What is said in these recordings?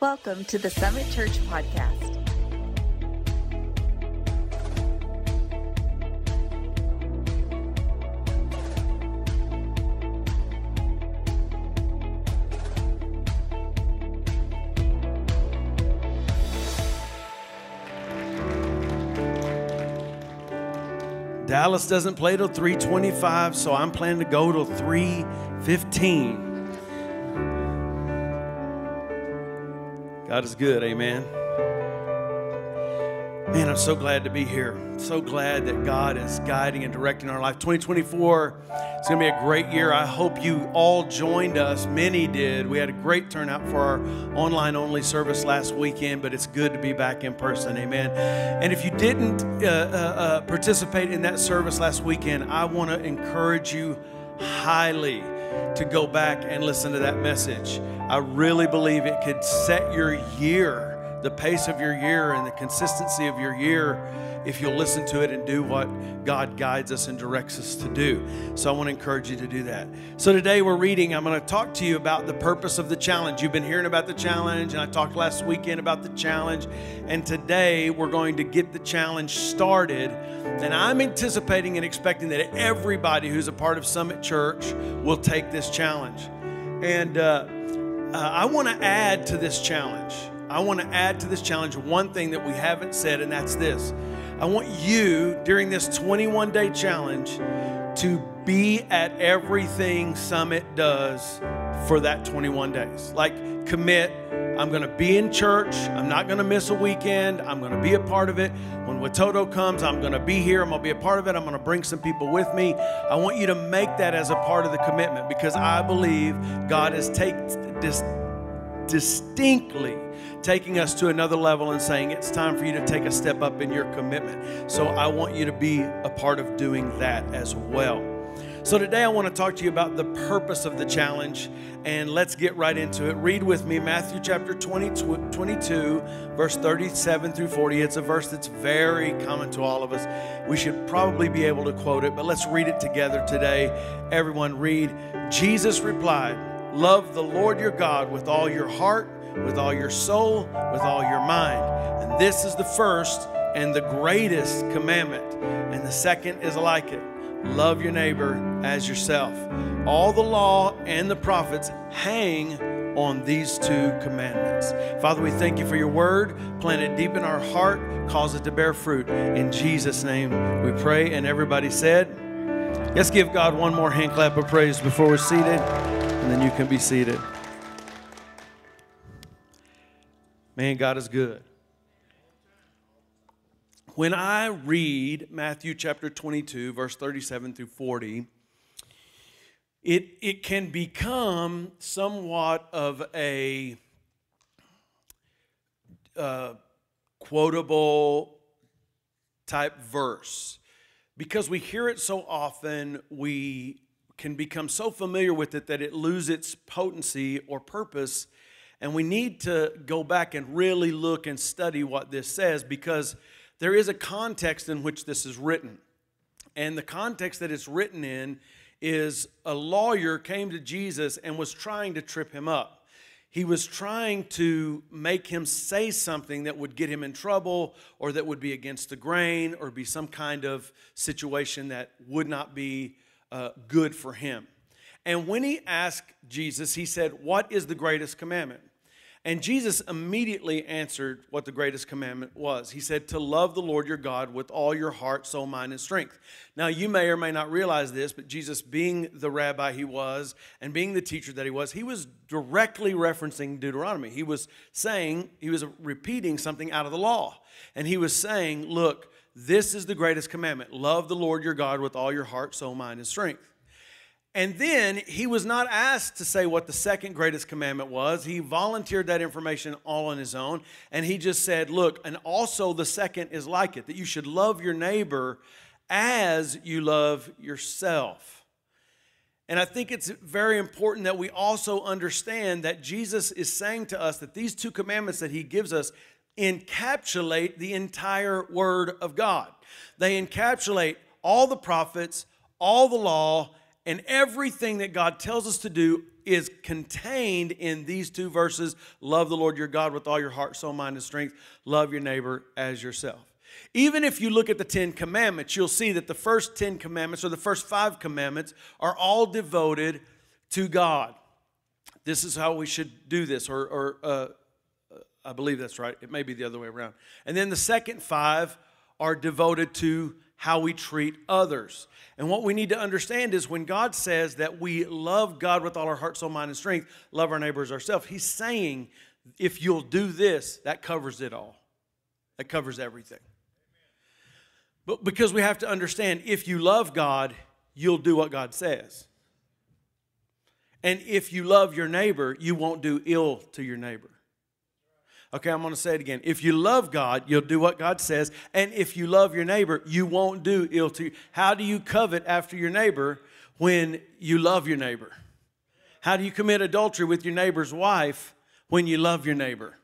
Welcome to the Summit Church Podcast. Dallas doesn't play till 325, so I'm planning to go till 315. God is good, amen. Man, I'm so glad to be here. So glad that God is guiding and directing our life. 2024 is going to be a great year. I hope you all joined us. Many did. We had a great turnout for our online only service last weekend, but it's good to be back in person. Amen. And if you didn't uh, uh, uh, participate in that service last weekend, I want to encourage you highly to go back and listen to that message. I really believe it could set your year the pace of your year and the consistency of your year if you'll listen to it and do what God guides us and directs us to do. So I want to encourage you to do that. So today we're reading, I'm going to talk to you about the purpose of the challenge. You've been hearing about the challenge, and I talked last weekend about the challenge. And today we're going to get the challenge started. And I'm anticipating and expecting that everybody who's a part of Summit Church will take this challenge. And uh, uh, I want to add to this challenge. I want to add to this challenge one thing that we haven't said, and that's this. I want you during this 21 day challenge to be at everything Summit does for that 21 days. Like, commit. I'm going to be in church. I'm not going to miss a weekend. I'm going to be a part of it. When Watoto comes, I'm going to be here. I'm going to be a part of it. I'm going to bring some people with me. I want you to make that as a part of the commitment because I believe God has taken this distinctly taking us to another level and saying it's time for you to take a step up in your commitment. So I want you to be a part of doing that as well. So today I want to talk to you about the purpose of the challenge and let's get right into it. Read with me Matthew chapter 20, 22, verse 37 through 40. It's a verse that's very common to all of us. We should probably be able to quote it, but let's read it together today. Everyone read. Jesus replied, Love the Lord your God with all your heart with all your soul, with all your mind. And this is the first and the greatest commandment. And the second is like it love your neighbor as yourself. All the law and the prophets hang on these two commandments. Father, we thank you for your word. Plant it deep in our heart, cause it to bear fruit. In Jesus' name we pray. And everybody said, Let's give God one more hand clap of praise before we're seated, and then you can be seated. Man, God is good. When I read Matthew chapter 22, verse 37 through 40, it, it can become somewhat of a uh, quotable type verse. Because we hear it so often, we can become so familiar with it that it loses its potency or purpose and we need to go back and really look and study what this says because there is a context in which this is written. And the context that it's written in is a lawyer came to Jesus and was trying to trip him up. He was trying to make him say something that would get him in trouble or that would be against the grain or be some kind of situation that would not be uh, good for him. And when he asked Jesus, he said, What is the greatest commandment? And Jesus immediately answered what the greatest commandment was. He said, To love the Lord your God with all your heart, soul, mind, and strength. Now, you may or may not realize this, but Jesus, being the rabbi he was and being the teacher that he was, he was directly referencing Deuteronomy. He was saying, he was repeating something out of the law. And he was saying, Look, this is the greatest commandment love the Lord your God with all your heart, soul, mind, and strength. And then he was not asked to say what the second greatest commandment was. He volunteered that information all on his own. And he just said, Look, and also the second is like it, that you should love your neighbor as you love yourself. And I think it's very important that we also understand that Jesus is saying to us that these two commandments that he gives us encapsulate the entire Word of God. They encapsulate all the prophets, all the law, and everything that God tells us to do is contained in these two verses love the Lord your God with all your heart, soul, mind, and strength. Love your neighbor as yourself. Even if you look at the Ten Commandments, you'll see that the first Ten Commandments or the first five commandments are all devoted to God. This is how we should do this, or, or uh, I believe that's right. It may be the other way around. And then the second five are devoted to how we treat others. And what we need to understand is when God says that we love God with all our heart, soul, mind, and strength, love our neighbors ourselves, He's saying if you'll do this, that covers it all. That covers everything. But because we have to understand if you love God, you'll do what God says. And if you love your neighbor, you won't do ill to your neighbor. Okay, I'm going to say it again. If you love God, you'll do what God says. And if you love your neighbor, you won't do ill to you. How do you covet after your neighbor when you love your neighbor? How do you commit adultery with your neighbor's wife when you love your neighbor?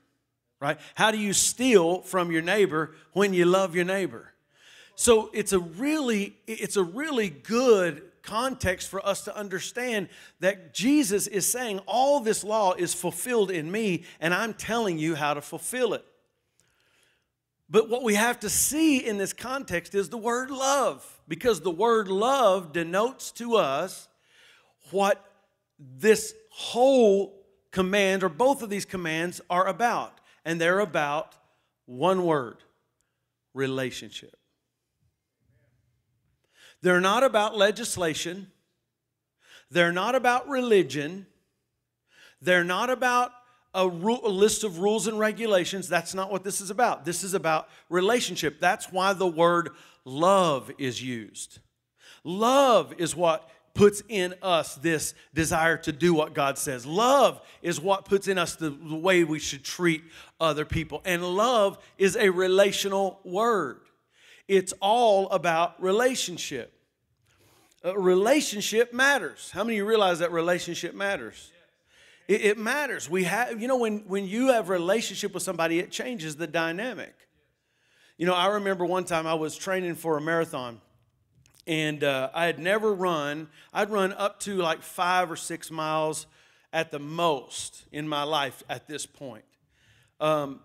Right? How do you steal from your neighbor when you love your neighbor? So it's a really it's a really good context for us to understand that Jesus is saying all this law is fulfilled in me, and I'm telling you how to fulfill it. But what we have to see in this context is the word love, because the word love denotes to us what this whole command, or both of these commands, are about. And they're about one word relationship. They're not about legislation. They're not about religion. They're not about a, a, list of rules and regulations. That's not what this is about. This is about relationship. That's why the word love is used. Love is what puts in us this desire to do what God says. Love is what puts in us the, the way we should treat other people. And love is a relational word, it's all about relationship relationship matters. How many of you realize that relationship matters? It, it matters. We have, you know, when, when you have a relationship with somebody, it changes the dynamic. You know, I remember one time I was training for a marathon and uh, I had never run. I'd run up to like five or six miles at the most in my life at this point. Um,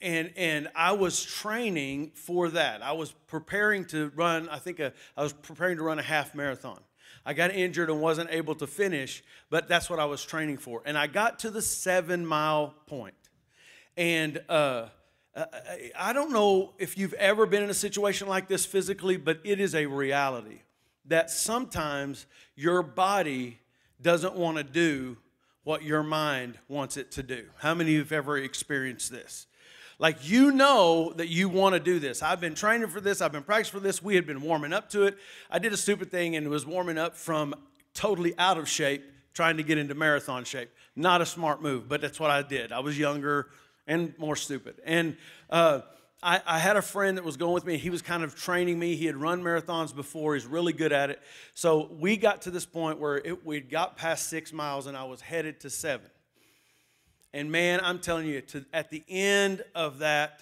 and and I was training for that. I was preparing to run. I think a, I was preparing to run a half marathon. I got injured and wasn't able to finish, but that's what I was training for. And I got to the seven mile point. point, and uh, I don't know if you've ever been in a situation like this physically, but it is a reality that sometimes your body doesn't want to do what your mind wants it to do. How many of you have ever experienced this? Like you know that you want to do this. I've been training for this, I've been practicing for this. We had been warming up to it. I did a stupid thing and was warming up from totally out of shape, trying to get into marathon shape. Not a smart move, but that's what I did. I was younger and more stupid. And uh, I, I, had a friend that was going with me. He was kind of training me. He had run marathons before. He's really good at it. So we got to this point where it, we got past six miles, and I was headed to seven. And man, I'm telling you, to, at the end of that,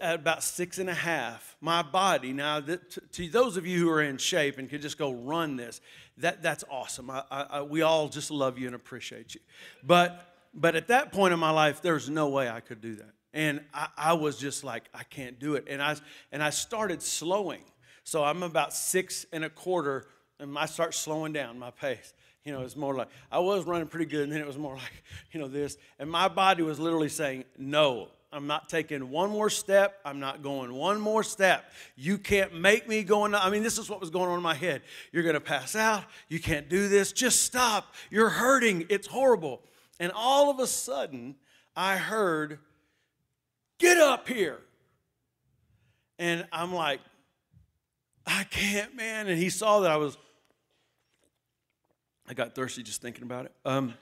at about six and a half, my body, now, that, to, to, those of you who are in shape and could just go run this, that, that's awesome. I, I, we all just love you and appreciate you. But, but at that point in my life, there's no way I could do that. And I, I was just like, I can't do it. And I, and I started slowing. So I'm about six and a quarter, and I start slowing down my pace. You know, it's more like I was running pretty good, and then it was more like, you know, this. And my body was literally saying, No, I'm not taking one more step. I'm not going one more step. You can't make me go. I mean, this is what was going on in my head. You're going to pass out. You can't do this. Just stop. You're hurting. It's horrible. And all of a sudden, I heard, Get up here. And I'm like, I can't, man. And he saw that I was I got thirsty just thinking about it. Um,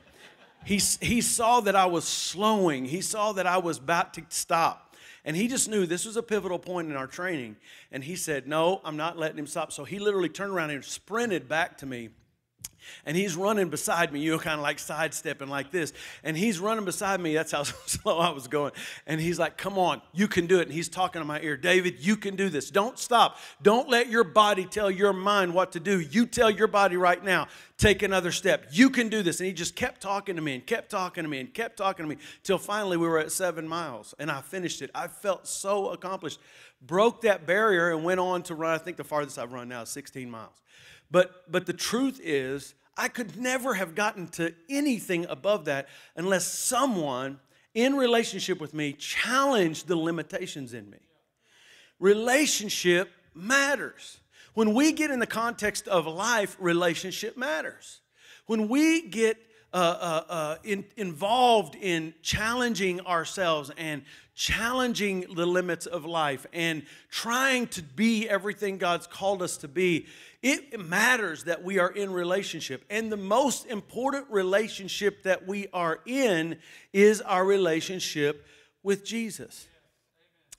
he, he saw that I was slowing, he saw that I was about to stop. And he just knew this was a pivotal point in our training. And he said, No, I'm not letting him stop. So he literally turned around and sprinted back to me. And he's running beside me, You're kind of like sidestepping like this. And he's running beside me. That's how slow I was going. And he's like, Come on, you can do it. And he's talking to my ear, David, you can do this. Don't stop. Don't let your body tell your mind what to do. You tell your body right now, take another step. You can do this. And he just kept talking to me and kept talking to me and kept talking to me till finally we were at seven miles and I finished it. I felt so accomplished. Broke that barrier and went on to run. I think the farthest I've run now is 16 miles. But, but the truth is, I could never have gotten to anything above that unless someone in relationship with me challenged the limitations in me. Relationship matters. When we get in the context of life, relationship matters. When we get uh, uh, uh, in, involved in challenging ourselves and challenging the limits of life and trying to be everything God's called us to be, it matters that we are in relationship. And the most important relationship that we are in is our relationship with Jesus.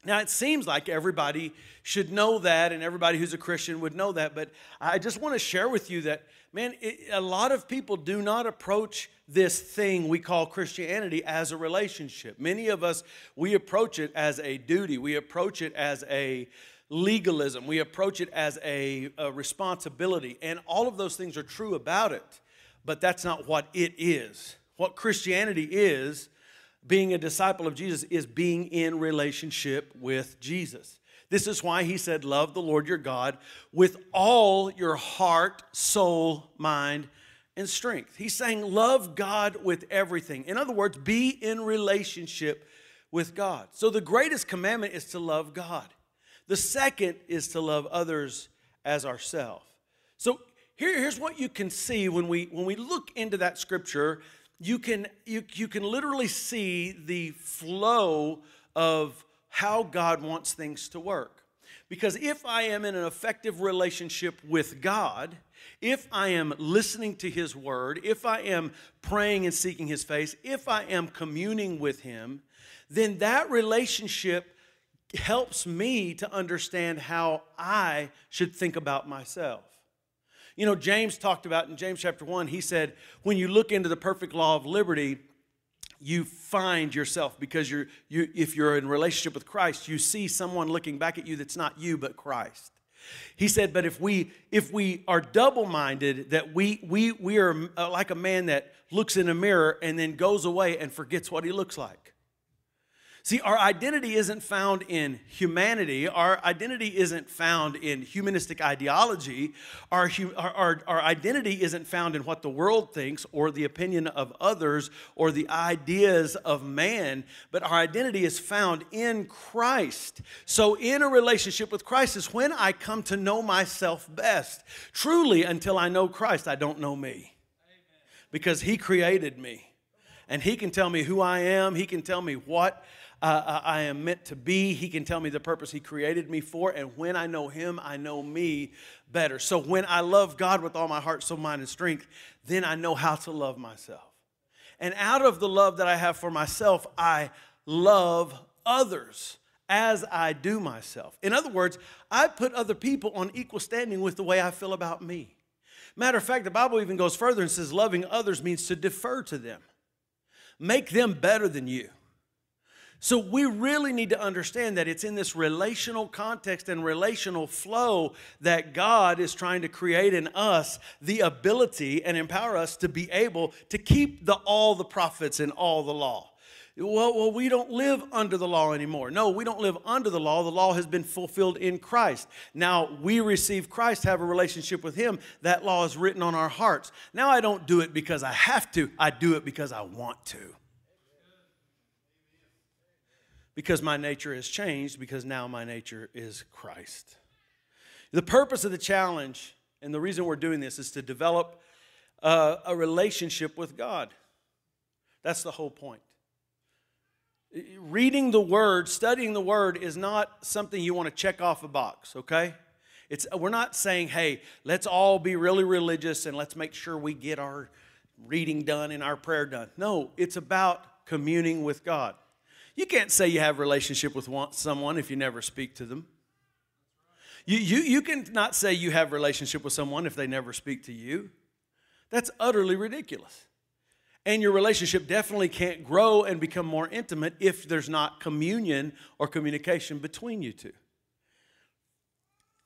Now, it seems like everybody should know that, and everybody who's a Christian would know that, but I just want to share with you that, man, it, a lot of people do not approach this thing we call Christianity as a relationship. Many of us, we approach it as a duty, we approach it as a legalism. We approach it as a, a, responsibility. And all of those things are true about it, but that's not what it is. What Christianity is, being a disciple of Jesus, is being in relationship with Jesus. This is why he said, Love the Lord your God with all your heart, soul, mind, and strength. He's saying, Love God with everything. In other words, be in relationship with God. So the greatest commandment is to love God. The second is to love others as ourselves. So here, here's what you can see when we when we look into that scripture. You can you, you can literally see the flow of how God wants things to work. Because if I am in an effective relationship with God, if I am listening to His word, if I am praying and seeking His face, if I am communing with Him, then that relationship helps me to understand how I should think about myself. You know, James talked about in James chapter 1, he said, when you look into the perfect law of liberty, you find yourself because you're, you, if you're in relationship with Christ, you see someone looking back at you that's not you but Christ. He said, but if we if we are double-minded, that we we we are uh, like a man that looks in a mirror and then goes away and forgets what he looks like. See, our identity isn't found in humanity. Our identity isn't found in humanistic ideology. Our, our, our, identity isn't found in what the world thinks or the opinion of others or the ideas of man, but our identity is found in Christ. So, in a relationship with Christ is when I come to know myself best. Truly, until I know Christ, I don't know me because He created me. And He can tell me who I am, He can tell me what uh, I am meant to be. He can tell me the purpose He created me for. And when I know Him, I know me better. So when I love God with all my heart, soul, mind, and strength, then I know how to love myself. And out of the love that I have for myself, I love others as I do myself. In other words, I put other people on equal standing with the way I feel about me. Matter of fact, the Bible even goes further and says loving others means to defer to them, make them better than you. So we really need to understand that it's in this relational context and relational flow that God is trying to create in us the ability and empower us to be able to keep the all the prophets and all the law. Well, well, we don't live under the law anymore. No, we don't live under the law. The law has been fulfilled in Christ. Now we receive Christ, have a relationship with Him. That law is written on our hearts. Now I don't do it because I have to, I do it because I want to because my nature has changed, because now my nature is Christ. The purpose of the challenge and the reason we're doing this is to develop a, a relationship with God. That's the whole point. Reading the Word, studying the Word is not something you want to check off a box, okay? It's, we're not saying, hey, let's all be really religious and let's make sure we get our reading done and our prayer done. No, it's about communing with God. You can't say you have relationship with someone if you never speak to them. You, you, you can not say you have relationship with someone if they never speak to you. That's utterly ridiculous. And your relationship definitely can't grow and become more intimate if there's not communion or communication between you two.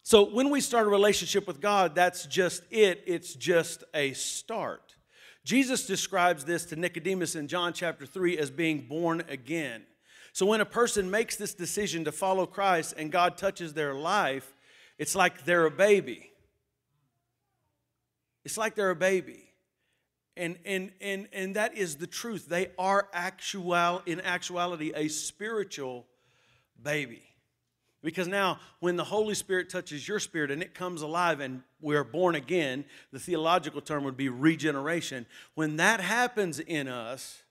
So when we start a relationship with God, that's just it. It's just a start. Jesus describes this to Nicodemus in John chapter 3 as being born again. So when a person makes this decision to follow Christ and God touches their life, it's like they're a baby. It's like they're a baby. And, and, and, and that is the truth. They are actual, in actuality a spiritual baby. Because now, when the Holy Spirit touches your spirit and it comes alive and we're born again, the theological term would be regeneration. When that happens in us,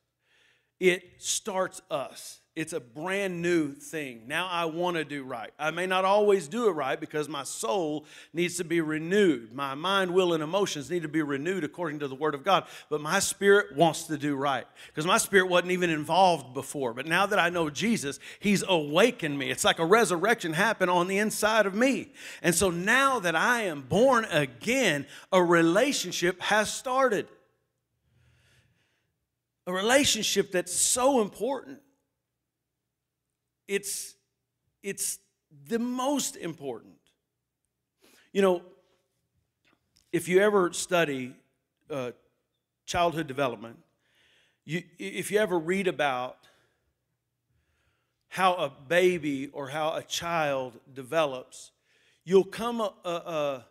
it starts us. It's a brand new thing. Now I want to do right. I may not always do it right because my soul needs to be renewed. My mind, will, and emotions need to be renewed according to the Word of God. But my spirit wants to do right because my spirit wasn't even involved before. But now that I know Jesus, He's awakened me. It's like a resurrection happened on the inside of me. And so now that I am born again, a relationship has started. A relationship that's so important it's, it's the most important. You know, if you ever study uh, childhood development, you, if you ever read about how a baby or how a child develops, you'll come a, a, a,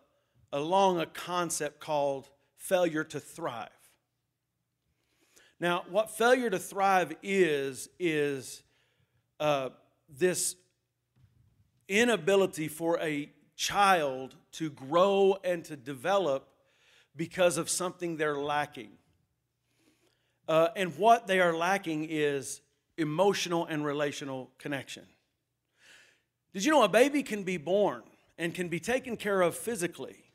along a concept called failure to thrive. Now, what failure to thrive is, is uh, this inability for a child to grow and to develop because of something they're lacking. Uh, and what they are lacking is emotional and relational connection. Did you know a baby can be born and can be taken care of physically,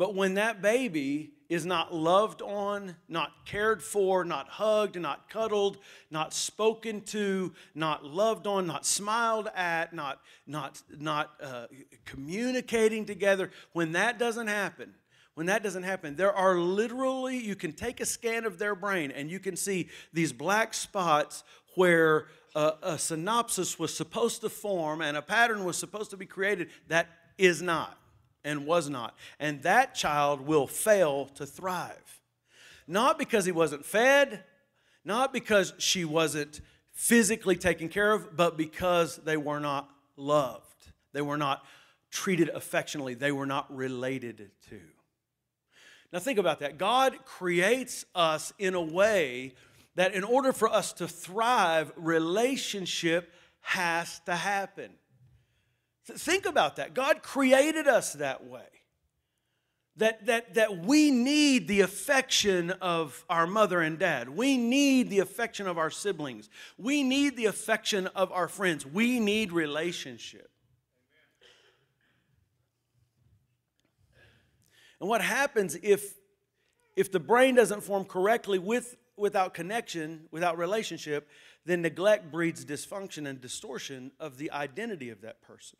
but when that baby is not loved on, not cared for, not hugged, not cuddled, not spoken to, not loved on, not smiled at, not, not, not uh, communicating together, when that doesn't happen, when that doesn't happen, there are literally, you can take a scan of their brain and you can see these black spots where a, a synopsis was supposed to form and a pattern was supposed to be created that is not and was not. And that child will fail to thrive. Not because he wasn't fed, not because she wasn't physically taken care of, but because they were not loved. They were not treated affectionately, they were not related to. Now, think about that. God creates us in a way that in order for us to thrive, relationship has to happen. Think about that. God created us that way. That, that, that we need the affection of our mother and dad. We need the affection of our siblings. We need the affection of our friends. We need relationship. And what happens if, if the brain doesn't form correctly with, without connection, without relationship, then neglect breeds dysfunction and distortion of the identity of that person.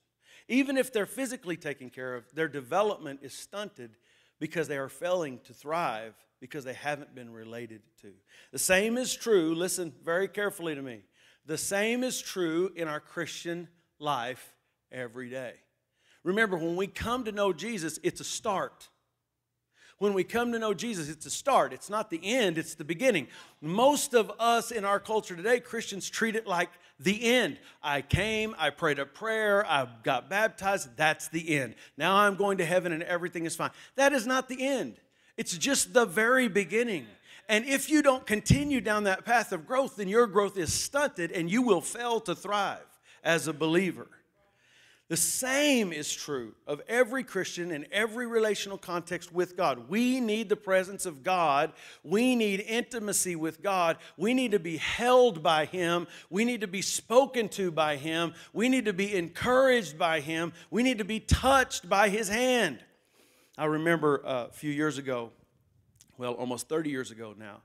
Even if they're physically taken care of, their development is stunted because they are failing to thrive because they haven't been related to. The same is true, listen very carefully to me. The same is true in our Christian life every day. Remember, when we come to know Jesus, it's a start. When we come to know Jesus, it's a start. It's not the end, it's the beginning. Most of us in our culture today, Christians, treat it like the end. I came, I prayed a prayer, I got baptized, that's the end. Now I'm going to heaven and everything is fine. That is not the end, it's just the very beginning. And if you don't continue down that path of growth, then your growth is stunted and you will fail to thrive as a believer. The same is true of every Christian in every relational context with God. We need the presence of God. We need intimacy with God. We need to be held by Him. We need to be spoken to by Him. We need to be encouraged by Him. We need to be touched by His hand. I remember uh, a few years ago, well, almost 30 years ago now,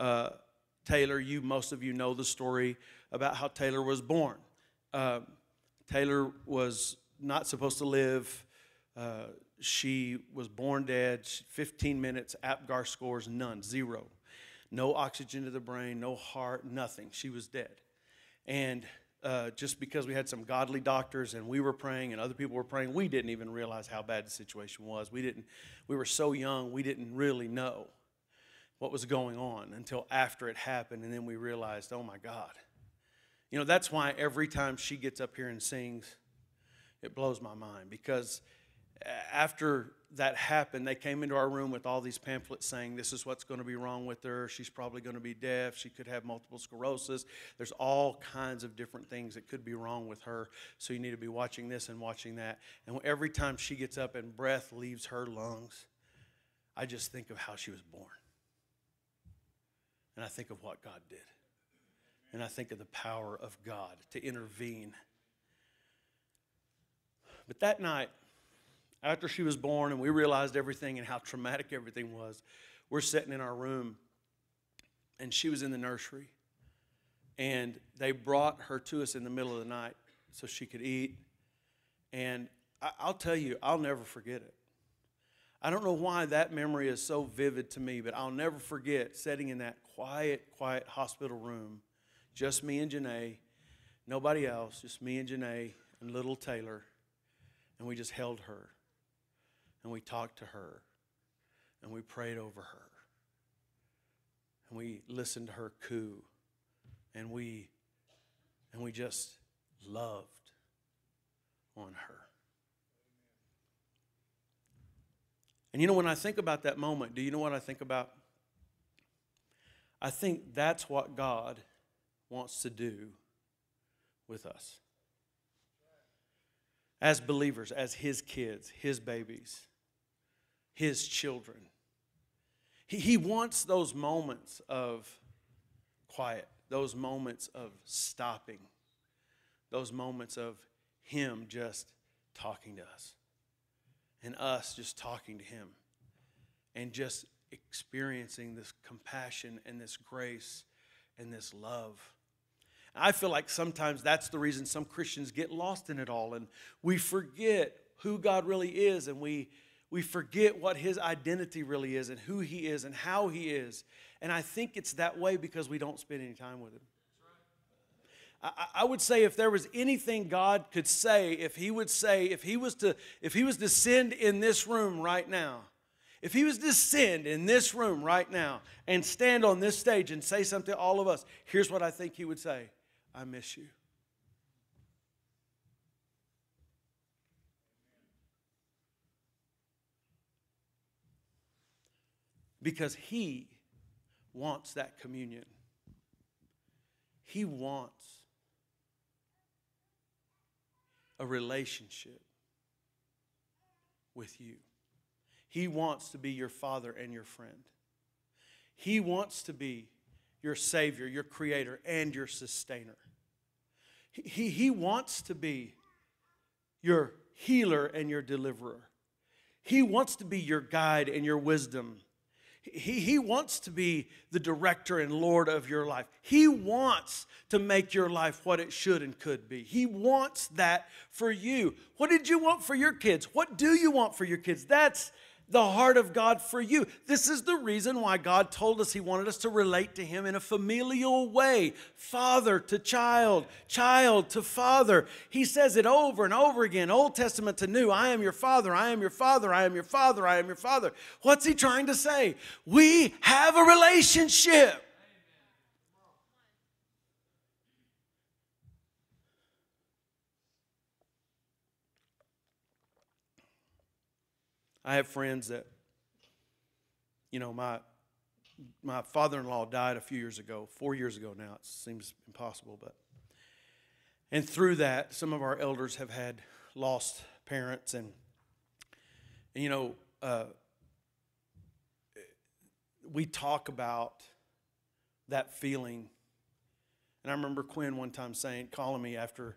uh, Taylor, you, most of you know the story about how Taylor was born. Uh, Taylor was not supposed to live. Uh, she was born dead. 15 minutes, APGAR scores none, zero. No oxygen to the brain, no heart, nothing. She was dead. And uh, just because we had some godly doctors and we were praying and other people were praying, we didn't even realize how bad the situation was. We didn't. We were so young, we didn't really know what was going on until after it happened, and then we realized, oh my God. You know, that's why every time she gets up here and sings, it blows my mind because uh, after that happened, they came into our room with all these pamphlets saying this is what's going to be wrong with her. She's probably going to be deaf. She could have multiple sclerosis. There's all kinds of different things that could be wrong with her. So you need to be watching this and watching that. And every time she gets up and breath leaves her lungs, I just think of how she was born. And I think of what God did. And I think of the power of God to intervene. But that night, after she was born and we realized everything and how traumatic everything was, we're sitting in our room and she was in the nursery. And they brought her to us in the middle of the night so she could eat. And I'll tell you, I'll never forget it. I don't know why that memory is so vivid to me, but I'll never forget sitting in that quiet, quiet hospital room, just me and Janae, nobody else, just me and Janae and little Taylor, and we just held her. And we talked to her. And we prayed over her. And we listened to her coo. And we and we just loved on her. And you know when i think about that moment do you know what i think about? I think that's what god wants to do with us as believers as his kids his babies his children. He, he wants those moments of quiet, those moments of stopping, those moments of him just talking to us and us just talking to him and just experiencing this compassion and this grace and this love. I feel like sometimes that's the reason some Christians get lost in it all and we forget who God really is and we we forget what his identity really is and who he is and how he is. And I think it's that way because we don't spend any time with him. I, I would say if there was anything God could say, if he would say, if he was to, if he was to send in this room right now, if he was to send in this room right now and stand on this stage and say something to all of us, here's what I think he would say I miss you. because He wants that communion. He wants a relationship with you. He wants to be your father and your friend. He wants to be your Savior, your Creator, and your sustainer. He, he, wants to be your healer and your deliverer. He wants to be your guide and your wisdom he, he wants to be the director and Lord of your life. He wants to make your life what it should and could be. He wants that for you. What did you want for your kids? What do you want for your kids? That's the heart of God for you. This is the reason why God told us He wanted us to relate to Him in a familial way father to child, child to father. He says it over and over again, Old Testament to New I am your father, I am your father, I am your father, I am your father. What's He trying to say? We have a relationship. I have friends that, you know, my my father-in-law died a few years ago, four years ago now. It seems impossible, but and through that, some of our elders have had lost parents, and, and you know, uh, we talk about that feeling. And I remember Quinn one time saying, calling me after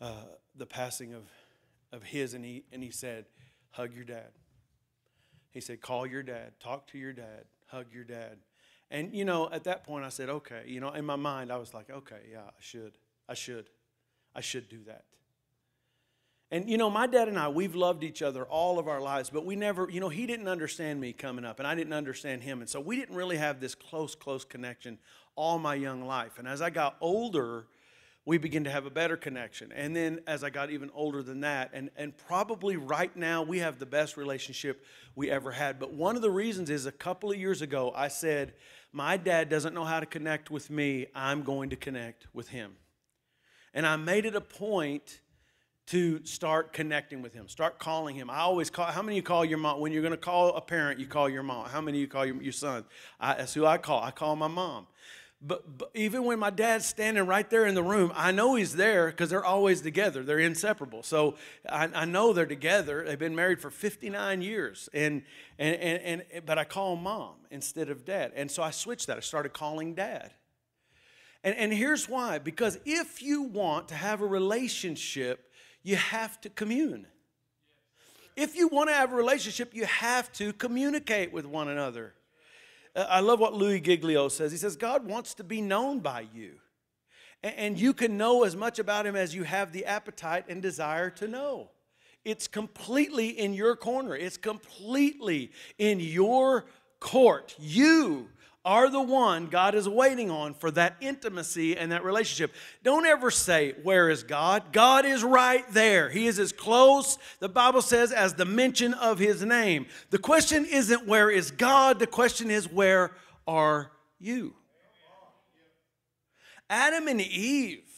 uh, the passing of of his, and he and he said, hug your dad. He said, call your dad, talk to your dad, hug your dad. And, you know, at that point I said, okay. You know, in my mind, I was like, okay, yeah, I should. I should. I should do that. And you know, my dad and I, we've loved each other all of our lives, but we never, you know, he didn't understand me coming up, and I didn't understand him. And so we didn't really have this close, close connection all my young life. And as I got older, we begin to have a better connection. And then as I got even older than that, and, and probably right now, we have the best relationship we ever had. But one of the reasons is a couple of years ago, I said, My dad doesn't know how to connect with me, I'm going to connect with him. And I made it a point to start connecting with him, start calling him. I always call, how many you call your mom? When you're going to call a parent, you call your mom. How many you call your, your son? I, that's who I call. I call my mom. But, but, even when my dad's standing right there in the room, I know he's there because they're always together. They're inseparable. So I, I, know they're together. They've been married for 59 years. And, and, and, and, but I call mom instead of dad. And so I switched that. I started calling dad. And, and here's why because if you want to have a relationship you have to commune. If you want to have a relationship, you have to communicate with one another. Uh, I love what Louis Giglio says. He says, God wants to be known by you. And you can know as much about him as you have the appetite and desire to know. It's completely in your corner, it's completely in your court. You are the one God is waiting on for that intimacy and that relationship. Don't ever say, Where is God? God is right there. He is as close, the Bible says, as the mention of His name. The question isn't, Where is God? The question is, Where are you? Adam and Eve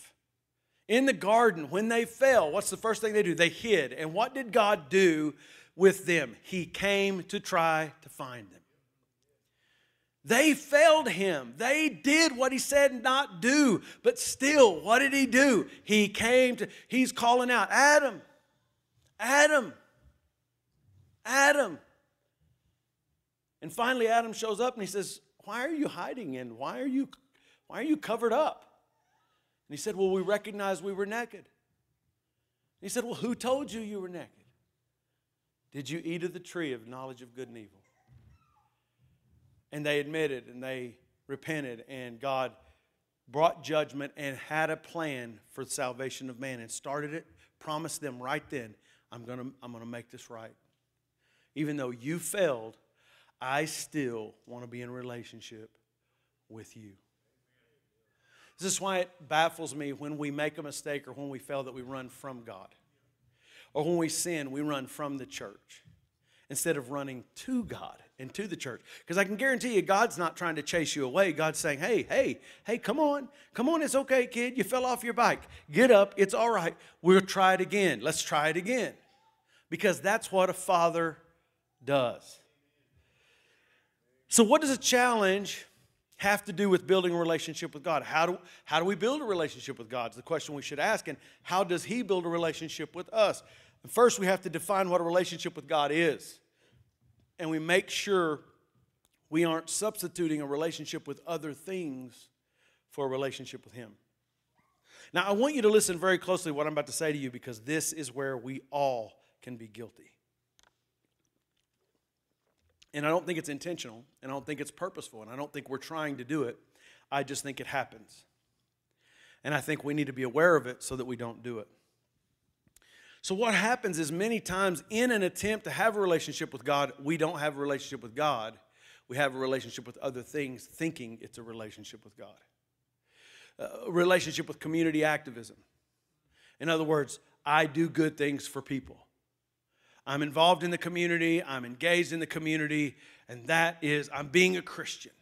in the garden, when they fell, what's the first thing they do? They hid. And what did God do with them? He came to try to find them. They failed him. They did what he said not do. But still, what did he do? He came to, he's calling out, Adam, Adam, Adam. And finally, Adam shows up and he says, Why are you hiding and why are you, why are you covered up? And he said, Well, we recognized we were naked. He said, Well, who told you you were naked? Did you eat of the tree of knowledge of good and evil? And they admitted and they repented, and God brought judgment and had a plan for the salvation of man and started it, promised them right then, I'm going to I'm going to make this right. Even though you failed, I still want to be in relationship with you. This is why it baffles me when we make a mistake or when we fail that we run from God. Or when we sin, we run from the church instead of running to God and to the church. Because I can guarantee you, God's not trying to chase you away. God's saying, hey, hey, hey, come on. Come on, it's okay, kid. You fell off your bike. Get up. It's all right. We'll try it again. Let's try it again. Because that's what a father does. So, what does a challenge have to do with building a relationship with God? How do, how do we build a relationship with God? Is the question we should ask. And how does He build a relationship with us? First, we have to define what a relationship with God is and we make sure we aren't substituting a relationship with other things for a relationship with Him. Now, I want you to listen very closely to what I'm about to say to you because this is where we all can be guilty. And I don't think it's intentional, and I don't think it's purposeful, and I don't think we're trying to do it. I just think it happens. And I think we need to be aware of it so that we don't do it. So, what happens is many times in an attempt to have a relationship with God, we don't have a relationship with God. We have a relationship with other things, thinking it's a relationship with God. Uh, a relationship with community activism. In other words, I do good things for people. I'm involved in the community, I'm engaged in the community, and that is, I'm being a Christian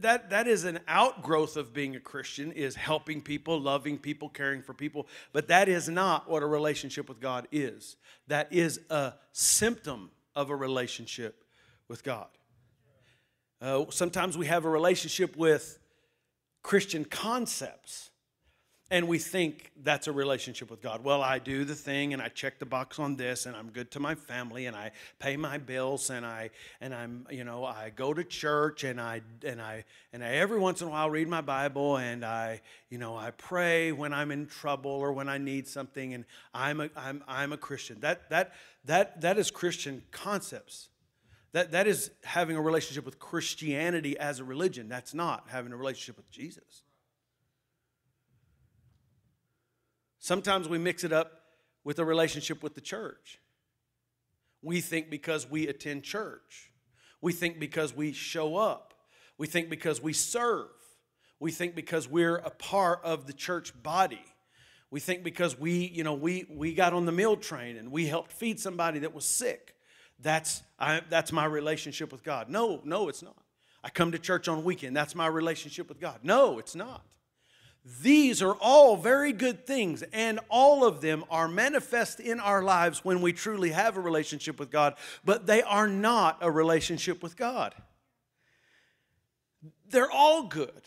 that that is an outgrowth of being a christian is helping people loving people caring for people. But that is not what a relationship with god is. That is a symptom of a relationship with god. Uh, sometimes we have a relationship with christian concepts and we think that's a relationship with God. Well, I do the thing and I check the box on this and I'm good to my family and I pay my bills and I and I'm, you know, I go to church and I and I and I every once in a while read my Bible and I, you know, I pray when I'm in trouble or when I need something and I'm a I'm I'm a Christian. That that that that is Christian concepts. That that is having a relationship with Christianity as a religion. That's not having a relationship with Jesus. Sometimes we mix it up with a relationship with the church. We think because we attend church. We think because we show up. We think because we serve. We think because we're a part of the church body. We think because we, you know, we, we got on the meal train and we helped feed somebody that was sick. That's, I, that's my relationship with God. No, no, it's not. I come to church on weekend. That's my relationship with God. No, it's not. These are all very good things, and all of them are manifest in our lives when we truly have a relationship with God, but they are not a relationship with God. They're all good.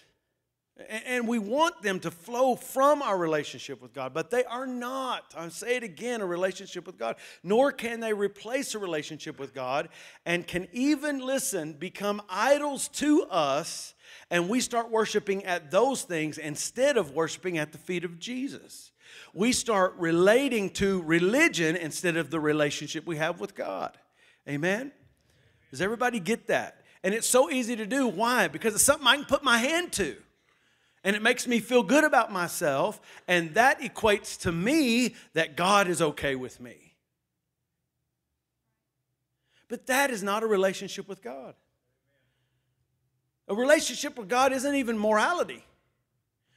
And we want them to flow from our relationship with God, but they are not, I say it again, a relationship with God, nor can they replace a relationship with God, and can even, listen, become idols to us, and we start worshiping at those things instead of worshiping at the feet of Jesus. We start relating to religion instead of the relationship we have with God. Amen? Does everybody get that? And it's so easy to do. Why? Because it's something I can put my hand to and it makes me feel good about myself, and that equates to me that God is okay with me. But that is not a relationship with God. A relationship with God isn't even morality.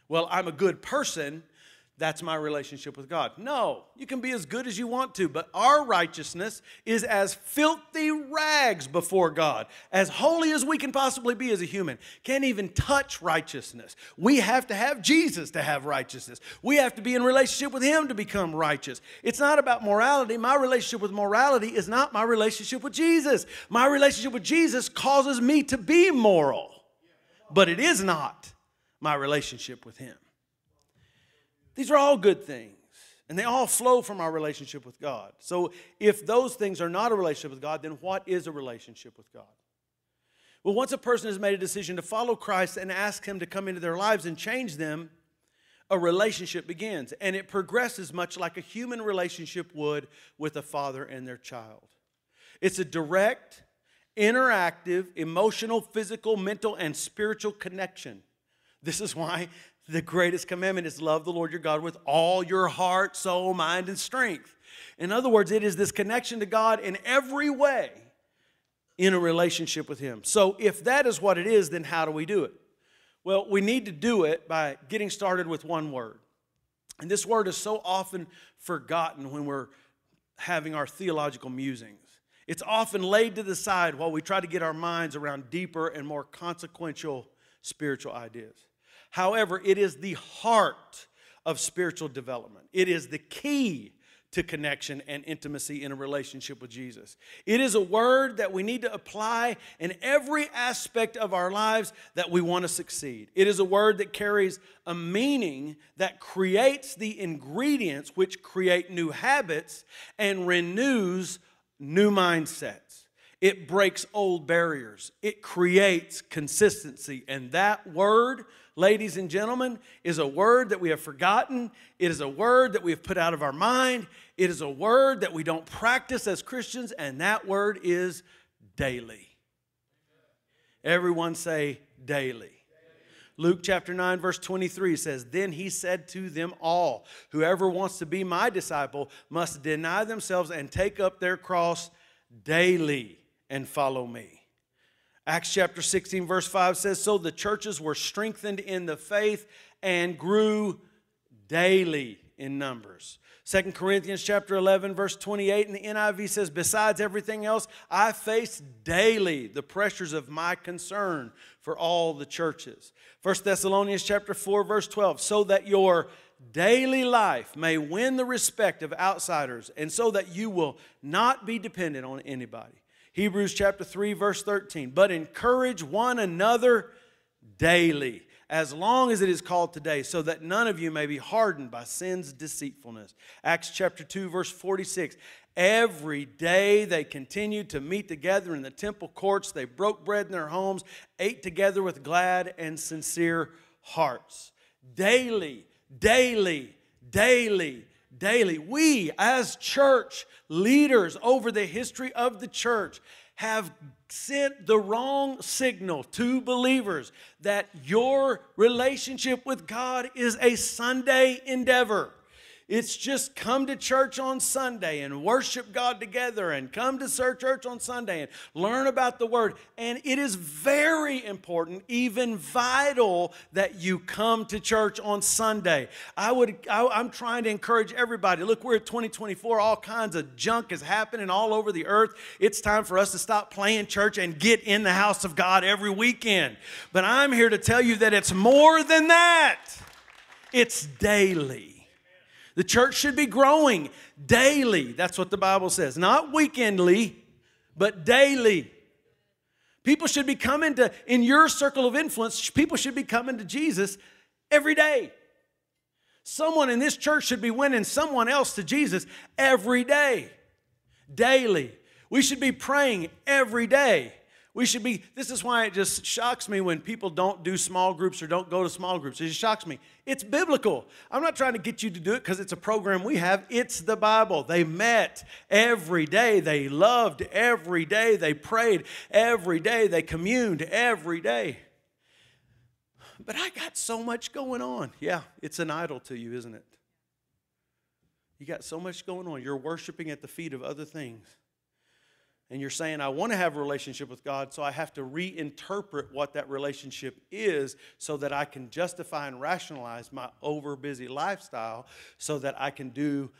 Well, I'm a good person, that's my relationship with God. No, you can be as good as you want to, but our righteousness is as filthy rags before God, as holy as we can possibly be as a human. Can't even touch righteousness. We have to have Jesus to have righteousness. We have to be in relationship with Him to become righteous. It's not about morality. My relationship with morality is not my relationship with Jesus. My relationship with Jesus causes me to be moral, but it is not my relationship with Him. These are all good things, and they all flow from our relationship with God. So, if those things are not a relationship with God, then what is a relationship with God? Well, once a person has made a decision to follow Christ and ask Him to come into their lives and change them, a relationship begins. And it progresses much like a human relationship would with a father and their child. It's a direct, interactive, emotional, physical, mental, and spiritual connection. This is why the greatest commandment is love the Lord your God with all your heart, soul, mind, and strength. In other words, it is this connection to God in every way in a relationship with Him. So, if that is what it is, then how do we do it? Well, we need to do it by getting started with one word. And this word is so often forgotten when we're having our theological musings. It's often laid to the side while we try to get our minds around deeper and more consequential spiritual ideas. However, it is the heart of spiritual development, it is the key to connection and intimacy in a relationship with Jesus. It is a word that we need to apply in every aspect of our lives that we want to succeed. It is a word that carries a meaning that creates the ingredients which create new habits and renews new mindsets. It breaks old barriers. It creates consistency. And that word ladies and gentlemen, is a word that we have forgotten. It is a word that we have put out of our mind. It is a word that we don't practice as Christians, and that word is daily. Everyone say daily. Luke chapter 9, verse 23 says, Then he said to them all, Whoever wants to be my disciple must deny themselves and take up their cross daily and follow me. Acts chapter 16, verse 5 says, So the churches were strengthened in the faith and grew daily in numbers. 2 Corinthians chapter 11 verse 28 in the NIV says besides everything else I face daily the pressures of my concern for all the churches. 1 Thessalonians chapter 4 verse 12 so that your daily life may win the respect of outsiders and so that you will not be dependent on anybody. Hebrews chapter 3, verse 13. But encourage one another daily, as long as it is called today, so that none of you may be hardened by sin's deceitfulness. Acts chapter 2, verse 46. Every day they continued to meet together in the temple courts. They broke bread in their homes, ate together with glad and sincere hearts. Daily, daily, daily, daily. We, as church leaders over the history of the church, have sent the wrong signal to believers that your relationship with God is a Sunday endeavor. It's just come to church on Sunday and worship God together and come to church on Sunday and learn about the Word. And it is very important, even vital, that you come to church on Sunday. I would, I, I'm trying to encourage everybody. Look, we're at 2024. All kinds of junk is happening all over the earth. It's time for us to stop playing church and get in the house of God every weekend. But I'm here to tell you that it's more than that. It's daily. The church should be growing daily. That's what the Bible says. Not weekendly, but daily. People should be coming to, in your circle of influence, people should be coming to Jesus every day. Someone in this church should be winning someone else to Jesus every day, daily. We should be praying every day. We should be, this is why it just shocks me when people don't do small groups or don't go to small groups. It just shocks me. It's biblical. I'm not trying to get you to do it because it's a program we have. It's the Bible. They met every day. They loved every day. They prayed every day. They communed every day. But I got so much going on. Yeah, it's an idol to you, isn't it? You got so much going on. You're worshiping at the feet of other things and you're saying, I want to have a relationship with God, so I have to reinterpret what that relationship is so that I can justify and rationalize my overbusy lifestyle so that I can do,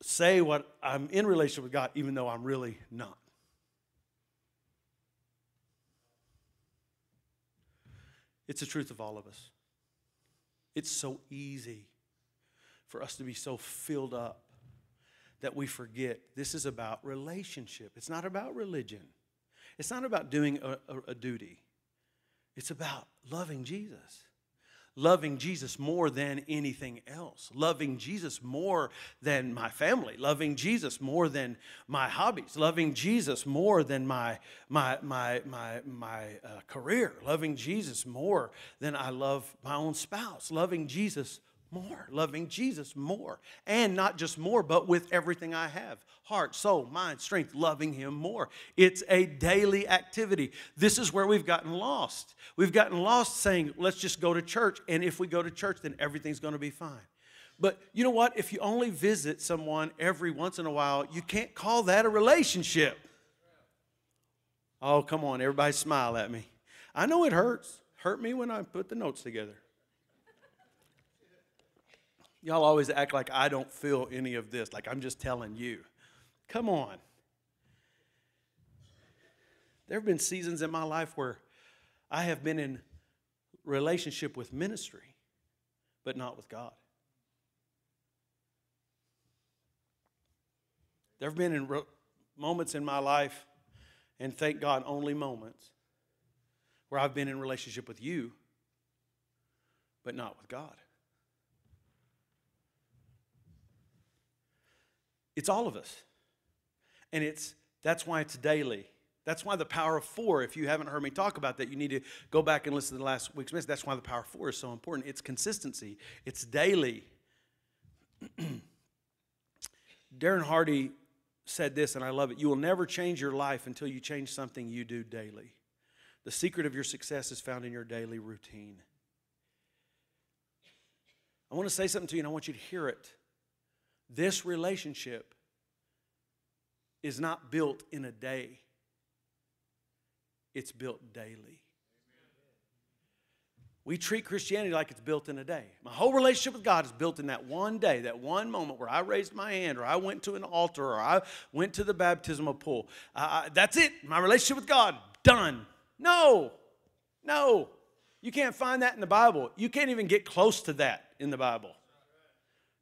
say what I'm in relationship with God, even though I'm really not. It's the truth of all of us. It's so easy for us to be so filled up that we forget this is about relationship. It's not about religion. It's not about doing a, a, a duty. It's about loving Jesus loving Jesus more than anything else, loving Jesus more than my family, loving Jesus more than my hobbies, loving Jesus more than my my my my my uh, career, loving Jesus more than I love my own spouse, loving Jesus more, loving Jesus more. And not just more, but with everything I have heart, soul, mind, strength, loving Him more. It's a daily activity. This is where we've gotten lost. We've gotten lost saying, let's just go to church. And if we go to church, then everything's going to be fine. But you know what? If you only visit someone every once in a while, you can't call that a relationship. Oh, come on, everybody smile at me. I know it hurts. Hurt me when I put the notes together. Y'all always act like I don't feel any of this, like I'm just telling you. Come on. There have been seasons in my life where I have been in relationship with ministry, but not with God. There have been in re- moments in my life, and thank God, only moments, where I've been in relationship with you, but not with God. It's all of us. And it's that's why it's daily. That's why the power of four, if you haven't heard me talk about that, you need to go back and listen to the last week's message. That's why the power of four is so important. It's consistency, it's daily. Darren Hardy said this, and I love it. You will never change your life until you change something you do daily. The secret of your success is found in your daily routine. I want to say something to you, and I want you to hear it. This relationship is not built in a day, it's built daily. We treat Christianity like it's built in a day. My whole relationship with God is built in that one day, that one moment where I raised my hand, or I went to an altar, or I went to the baptismal pool. Uh, that's it. My relationship with God, done. No, no. You can't find that in the Bible. You can't even get close to that in the Bible.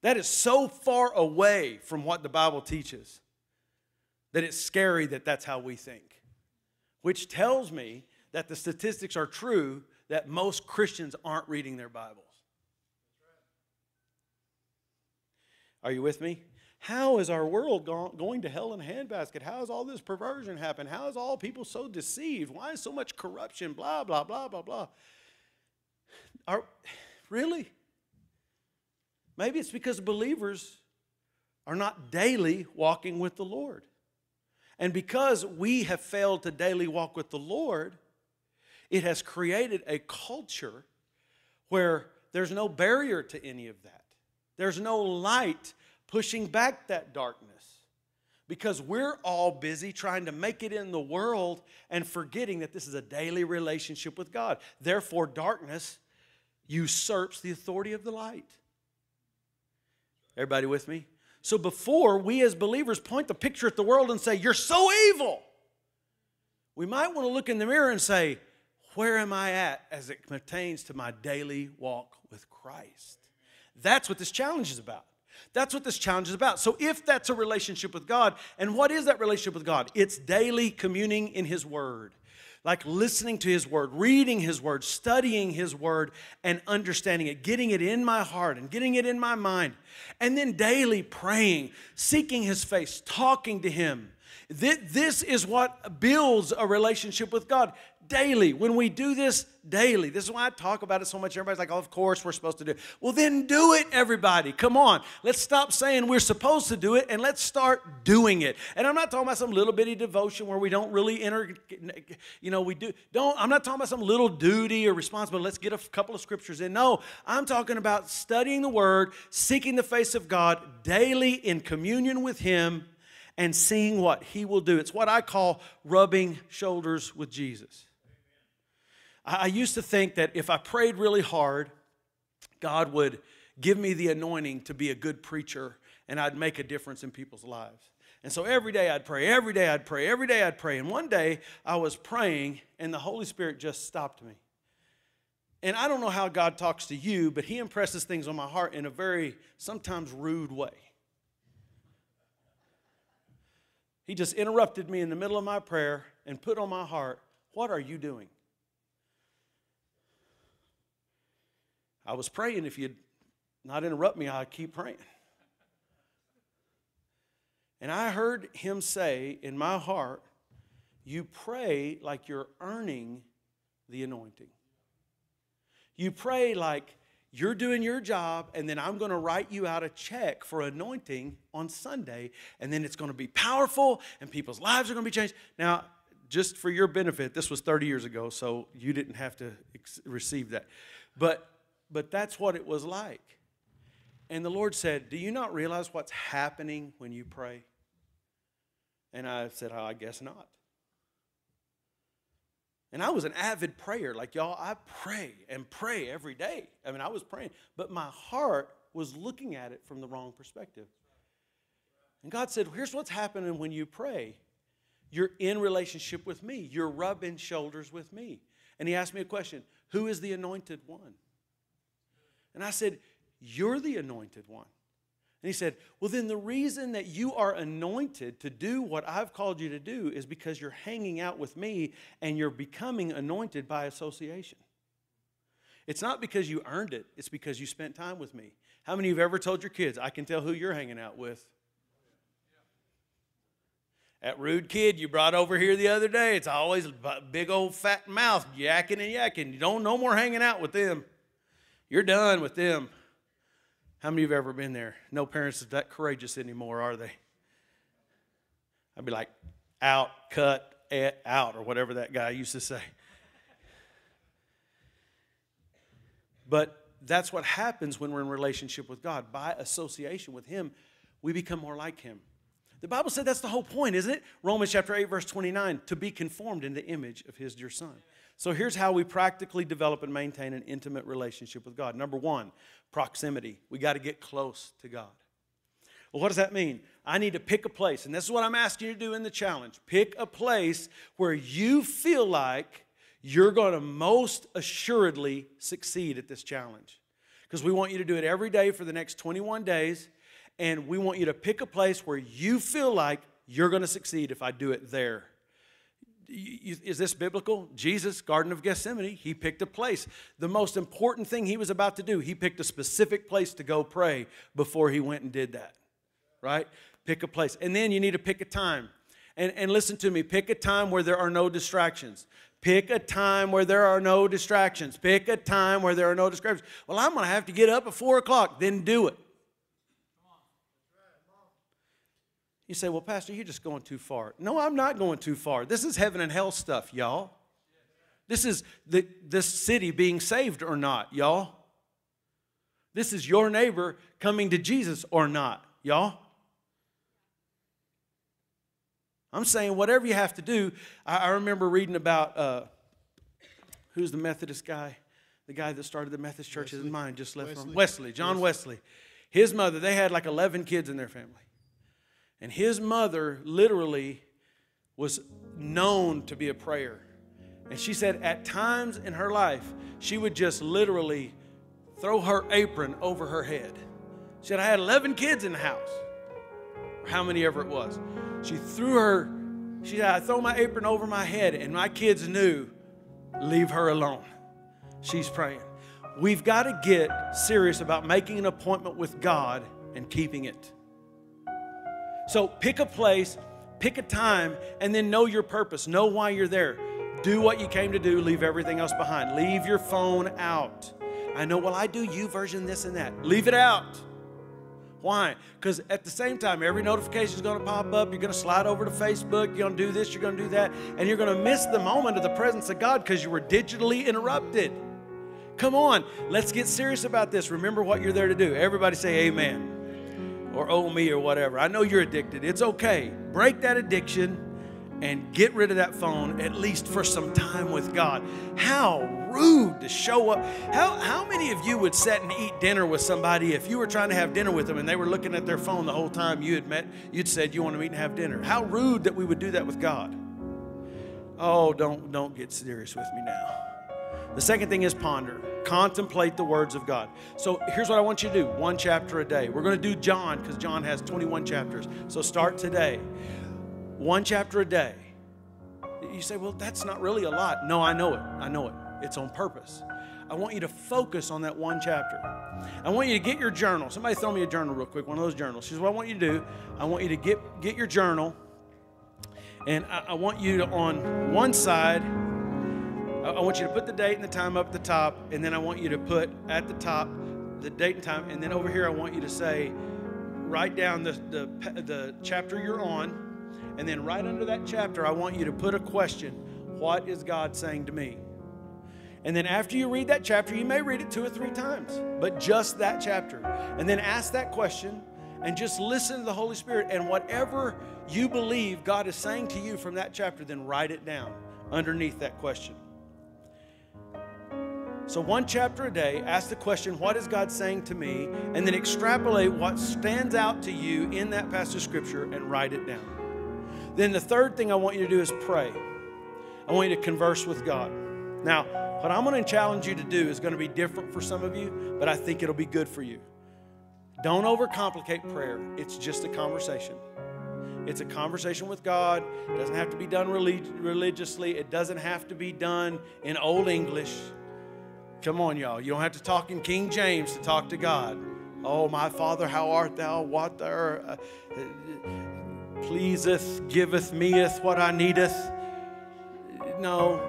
That is so far away from what the Bible teaches that it's scary that that's how we think. Which tells me that the statistics are true that most Christians aren't reading their Bibles. Are you with me? How is our world going to hell in a handbasket? How has all this perversion happened? How is all people so deceived? Why is so much corruption? Blah, blah, blah, blah, blah. Are, really? Maybe it's because believers are not daily walking with the Lord. And because we have failed to daily walk with the Lord, it has created a culture where there's no barrier to any of that. There's no light pushing back that darkness because we're all busy trying to make it in the world and forgetting that this is a daily relationship with God. Therefore, darkness usurps the authority of the light. Everybody with me? So before we as believers point the picture at the world and say, You're so evil, we might want to look in the mirror and say, Where am I at as it pertains to my daily walk with Christ? That's what this challenge is about. That's what this challenge is about. So, if that's a relationship with God, and what is that relationship with God? It's daily communing in His Word, like listening to His Word, reading His Word, studying His Word, and understanding it, getting it in my heart and getting it in my mind, and then daily praying, seeking His face, talking to Him. This is what builds a relationship with God daily. When we do this daily, this is why I talk about it so much. Everybody's like, oh, of course we're supposed to do it. Well, then do it, everybody. Come on. Let's stop saying we're supposed to do it and let's start doing it. And I'm not talking about some little bitty devotion where we don't really enter, you know, we do. Don't, I'm not talking about some little duty or responsibility. Let's get a couple of scriptures in. No, I'm talking about studying the word, seeking the face of God daily in communion with Him and seeing what He will do. It's what I call rubbing shoulders with Jesus. I used to think that if I prayed really hard, God would give me the anointing to be a good preacher and I'd make a difference in people's lives. And so every day I'd pray, every day I'd pray, every day I'd pray. And one day I was praying and the Holy Spirit just stopped me. And I don't know how God talks to you, but He impresses things on my heart in a very sometimes rude way. He just interrupted me in the middle of my prayer and put on my heart, What are you doing? I was praying. If you'd not interrupt me, I'd keep praying. And I heard him say in my heart, You pray like you're earning the anointing. You pray like you're doing your job, and then I'm going to write you out a check for anointing on Sunday, and then it's going to be powerful, and people's lives are going to be changed. Now, just for your benefit, this was 30 years ago, so you didn't have to receive that. But but that's what it was like. And the Lord said, Do you not realize what's happening when you pray? And I said, oh, I guess not. And I was an avid prayer. Like, y'all, I pray and pray every day. I mean, I was praying, but my heart was looking at it from the wrong perspective. And God said, Here's what's happening when you pray you're in relationship with me, you're rubbing shoulders with me. And He asked me a question Who is the anointed one? And I said, You're the anointed one. And he said, Well, then the reason that you are anointed to do what I've called you to do is because you're hanging out with me and you're becoming anointed by association. It's not because you earned it, it's because you spent time with me. How many of you have ever told your kids, I can tell who you're hanging out with? That rude kid you brought over here the other day, it's always big old fat mouth yakking and yakking. You don't no more hanging out with them. You're done with them. How many of you have ever been there? No parents are that courageous anymore, are they? I'd be like, out, cut, et, out, or whatever that guy used to say. But that's what happens when we're in relationship with God. By association with Him, we become more like Him. The Bible said that's the whole point, isn't it? Romans chapter 8, verse 29 to be conformed in the image of His dear Son. So here's how we practically develop and maintain an intimate relationship with God. Number one, proximity. We got to get close to God. Well, what does that mean? I need to pick a place, and this is what I'm asking you to do in the challenge. Pick a place where you feel like you're going to most assuredly succeed at this challenge. Because we want you to do it every day for the next 21 days, and we want you to pick a place where you feel like you're going to succeed if I do it there is this biblical? Jesus, Garden of Gethsemane, he picked a place. The most important thing he was about to do, he picked a specific place to go pray before he went and did that. Right? Pick a place. And then you need to pick a time. And, and listen to me pick a time where there are no distractions. Pick a time where there are no distractions. Pick a time where there are no distractions. Well, I'm going to have to get up at 4 o'clock. Then do it. You say, well, Pastor, you're just going too far. No, I'm not going too far. This is heaven and hell stuff, y'all. This is the, this city being saved or not, y'all. This is your neighbor coming to Jesus or not, y'all. I'm saying whatever you have to do. I, I remember reading about uh, who's the Methodist guy, the guy that started the Methodist church. His mind just left Wesley. from Wesley, John Wesley. His mother, they had like 11 kids in their family. And his mother literally was known to be a prayer. And she said at times in her life, she would just literally throw her apron over her head. She said, I had 11 kids in the house, or how many ever it was. She threw her, she said, I throw my apron over my head, and my kids knew, leave her alone. She's praying. We've got to get serious about making an appointment with God and keeping it. So pick a place, pick a time, and then know your purpose. Know why you're there. Do what you came to do, leave everything else behind. Leave your phone out. I know, well, I do YouVersion this and that. Leave it out. Why? Because at the same time, every notification is going to pop up. You're going to slide over to Facebook. You're going to do this. You're going to do that. And you're going to miss the moment of the presence of God because you were digitally interrupted. Come on, let's get serious about this. Remember what you're there to do. Everybody say amen or owe me or whatever. I know you're addicted. It's okay. Break that addiction and get rid of that phone at least for some time with God. How rude to show up. How, how many of you would sit and eat dinner with somebody if you were trying to have dinner with them and they were looking at their phone the whole time you had met, you'd said you want to meet and have dinner? How rude that we would do that with God. Oh, don't, don't get serious with me now. The second thing is ponder. Contemplate the words of God. So here's what I want you to do one chapter a day. We're going to do John because John has 21 chapters. So start today one chapter a day. You say, well, that's not really a lot. No, I know it. I know it. It's on purpose. I want you to focus on that one chapter. I want you to get your journal. Somebody throw me a journal real quick, one of those journals. Here's what I want you to do. I want you to get, get your journal, and I, I want you to, on one side, I, want you to put the date and the time up at the top, and then I want you to put at the top the date and time, and then over here I want you to say, write down the, the, the chapter you're on, and then right under that chapter, I want you to put a question What is God saying to me? And then after you read that chapter, you may read it two or three times, but just that chapter. And then ask that question and just listen to the Holy Spirit. And whatever you believe God is saying to you from that chapter, then write it down underneath that question. So, one chapter a day, ask the question, What is God saying to me? And then extrapolate what stands out to you in that passage of Scripture and write it down. Then the third thing I want you to do is pray. I want you to converse with God. Now, what I'm going to challenge you to do is going to be different for some of you, but I think it'll be good for you. Don't overcomplicate prayer. It's just a conversation. It's a conversation with God. It doesn't have to be done relig- religiously. It doesn't have to be done in Old English. Come on, y'all. You don't have to talk in King James to talk to God. Oh, my Father, how art thou? What there? Uh, pleaseth, giveth meeth what I needeth. No.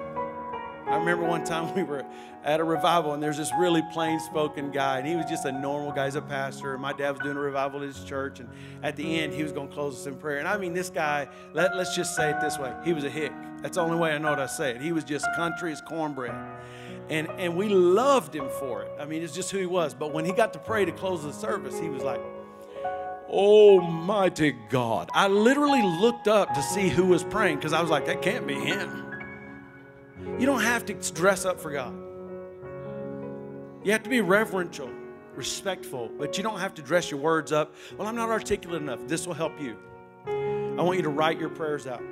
I remember one time we were at a revival and there's this really plain spoken guy and he was just a normal guy. He's a pastor. And my dad was doing a revival at his church and at the end he was going to close us in prayer. And I mean, this guy, let, let's just say it this way he was a hick. That's the only way I know to say it. He was just country as cornbread. And, and we loved him for it. I mean, it's just who he was. But when he got to pray to close the service, he was like, oh, Almighty God. I literally looked up to see who was praying because I was like, that can't be him. You don't have to dress up for God. You have to be reverential, respectful, but you don't have to dress your words up. Well, I'm not articulate enough. This will help you. I want you to write your prayers out.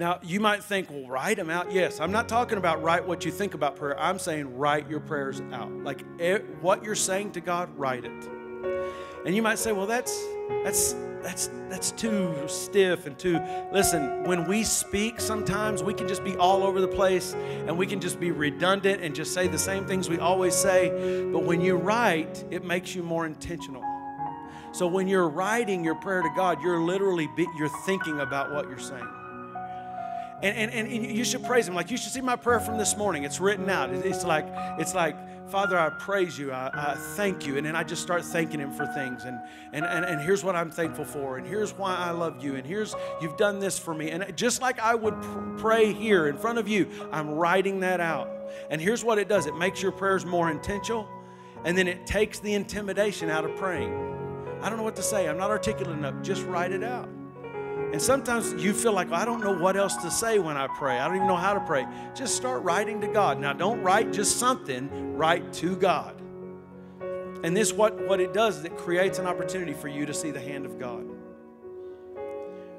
Now, you might think, well, write them out. Yes, I'm not talking about write what you think about prayer. I'm saying write your prayers out. Like what you're saying to God, write it. And you might say, well, that's that's that's that's too stiff and too listen when we speak sometimes we can just be all over the place and we can just be redundant and just say the same things we always say but when you write it makes you more intentional so when you're writing your prayer to god you're literally be, you're thinking about what you're saying and, and, and you should praise him like you should see my prayer from this morning it's written out it's like it's like Father, I praise you. I, I, thank you. And then I just start thanking Him for things. And, and, and, and here's what I'm thankful for. And here's why I love you. And here's, you've done this for me. And just like I would pr- pray here in front of you, I'm writing that out. And here's what it does it makes your prayers more intentional. And then it takes the intimidation out of praying. I don't know what to say. I'm not articulate enough. Just write it out. And sometimes you feel like, I don't know what else to say when I pray. I don't even know how to pray. Just start writing to God. Now, don't write just something, write to God. And this, what, what it does is it creates an opportunity for you to see the hand of God.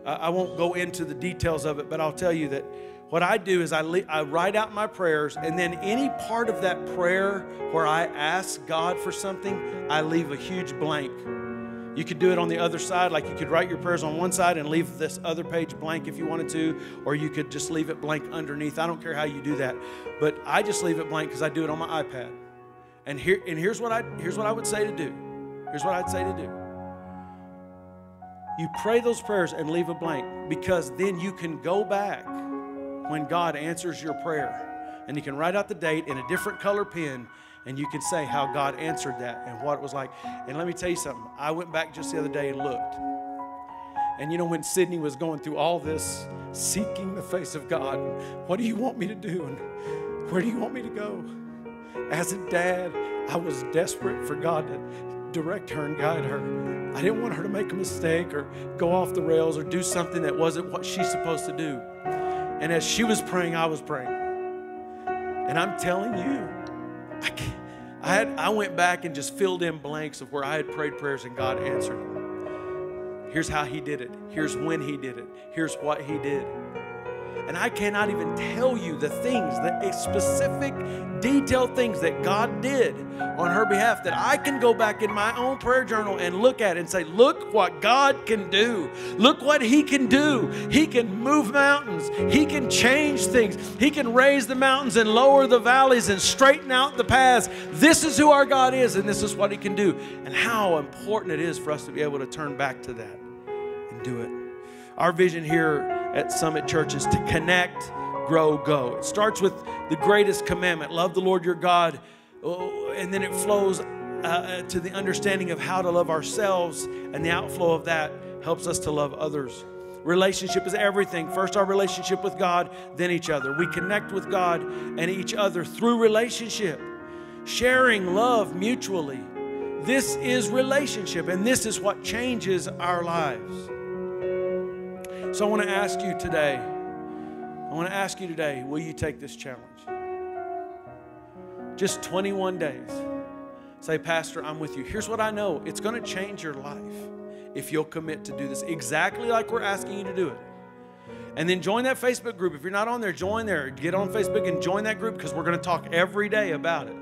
I won't go into the details of it, but I'll tell you that what I do is I, le- I write out my prayers, and then any part of that prayer where I ask God for something, I leave a huge blank you could do it on the other side, like you could write your prayers on one side and leave this other page blank if you wanted to, or you could just leave it blank underneath. I don't care how you do that, but I just leave it blank because I do it on my iPad. And here, and here's what I here's what I would say to do. Here's what I'd say to do. You pray those prayers and leave a blank because then you can go back when God answers your prayer, and you can write out the date in a different color pen and you can say how God answered that and what it was like. And let me tell you something. I went back just the other day and looked. And you know, when Sydney was going through all this, seeking the face of God, what do you want me to do? And where do you want me to go? As a dad, I was desperate for God to direct her and guide her. I didn't want her to make a mistake or go off the rails or do something that wasn't what she's supposed to do. And as she was praying, I was praying. And I'm telling you, I, I, had, I went back and just filled in blanks of where I had prayed prayers and God answered them. Here's how He did it. Here's when He did it. Here's what He did. And I cannot even tell you the things, the specific, detailed things that God did on her behalf that I can go back in my own prayer journal and look at and say, Look what God can do. Look what He can do. He can move mountains, He can change things, He can raise the mountains and lower the valleys and straighten out the paths. This is who our God is, and this is what He can do. And how important it is for us to be able to turn back to that and do it. Our vision here at Summit Churches to connect, grow, go. It starts with the greatest commandment love the Lord your God, oh, and then it flows uh, uh, to the understanding of how to love ourselves, and the outflow of that helps us to love others. Relationship is everything. First, our relationship with God, then each other. We connect with God and each other through relationship, sharing love mutually. This is relationship, and this is what changes our lives. So I want to ask you today, I want to ask you today, will you take this challenge? Just 21 days. Say, Pastor, I'm with you. Here's what I know it's going to change your life if you'll commit to do this exactly like we're asking you to do it. And then join that Facebook group. If you're not on there, join there. Get on Facebook and join that group because we're going to talk every day about it.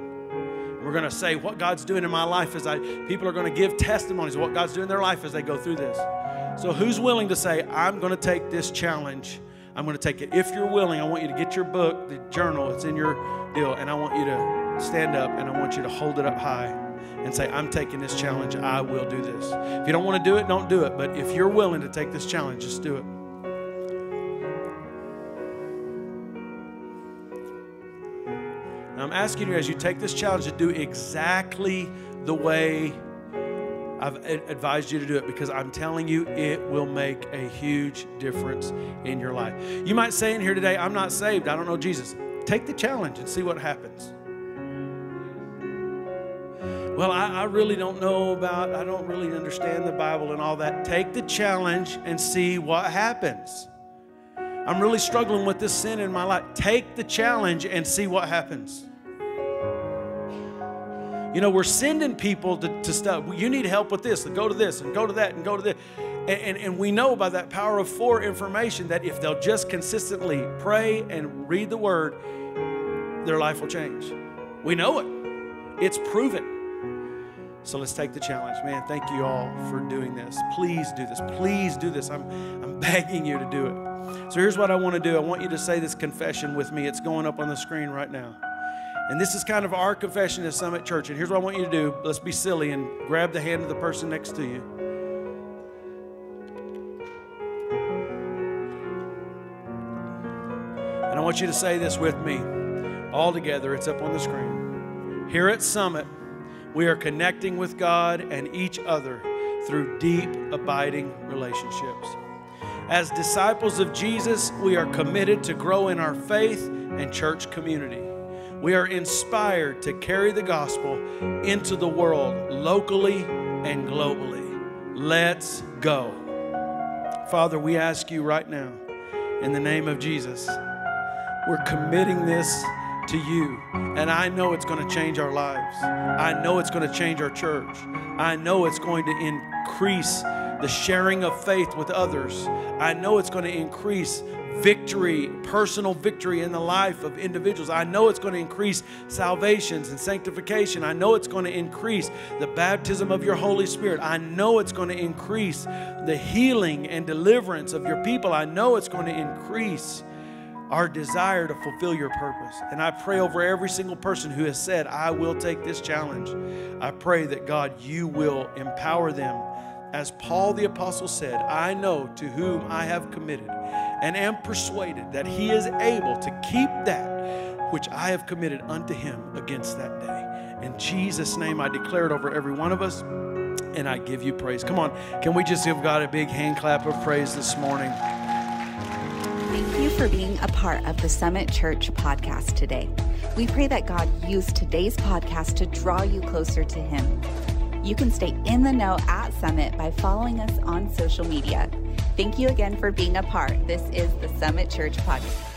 We're going to say what God's doing in my life as I people are going to give testimonies of what God's doing in their life as they go through this. So, who's willing to say, I'm going to take this challenge? I'm going to take it. If you're willing, I want you to get your book, the journal, it's in your deal, and I want you to stand up and I want you to hold it up high and say, I'm taking this challenge. I will do this. If you don't want to do it, don't do it. But if you're willing to take this challenge, just do it. And I'm asking you as you take this challenge to do exactly the way I've advised you to do it because I'm telling you, it will make a huge difference in your life. You might say in here today, I'm not saved, I don't know Jesus. Take the challenge and see what happens. Well, I, I really don't know about, I don't really understand the Bible and all that. Take the challenge and see what happens. I'm really struggling with this sin in my life. Take the challenge and see what happens. You know, we're sending people to, to stuff. You need help with this, and go to this, and go to that, and go to this. And, and, and we know by that power of four information that if they'll just consistently pray and read the word, their life will change. We know it, it's proven. So let's take the challenge. Man, thank you all for doing this. Please do this. Please do this. I'm, I'm begging you to do it. So here's what I want to do I want you to say this confession with me. It's going up on the screen right now. And this is kind of our confession at Summit Church. And here's what I want you to do let's be silly and grab the hand of the person next to you. And I want you to say this with me all together. It's up on the screen. Here at Summit, we are connecting with God and each other through deep, abiding relationships. As disciples of Jesus, we are committed to grow in our faith and church community. We are inspired to carry the gospel into the world locally and globally. Let's go. Father, we ask you right now, in the name of Jesus, we're committing this to you. And I know it's going to change our lives. I know it's going to change our church. I know it's going to increase the sharing of faith with others. I know it's going to increase victory, personal victory in the life of individuals. I know it's going to increase salvations and sanctification. I know it's going to increase the baptism of your Holy Spirit. I know it's going to increase the healing and deliverance of your people. I know it's going to increase our desire to fulfill your purpose. And I pray over every single person who has said, I will take this challenge. I pray that God, you will empower them. As Paul the Apostle said, I know to whom I have committed and am persuaded that he is able to keep that which I have committed unto him against that day. In Jesus' name, I declare it over every one of us, and I give you praise. Come on, can we just give God a big hand clap of praise this morning? Thank you for being a part of the Summit Church podcast today. We pray that God used today's podcast to draw you closer to Him. You can stay in the know at Summit by following us on social media. Thank you again for being a part. This is the Summit Church podcast.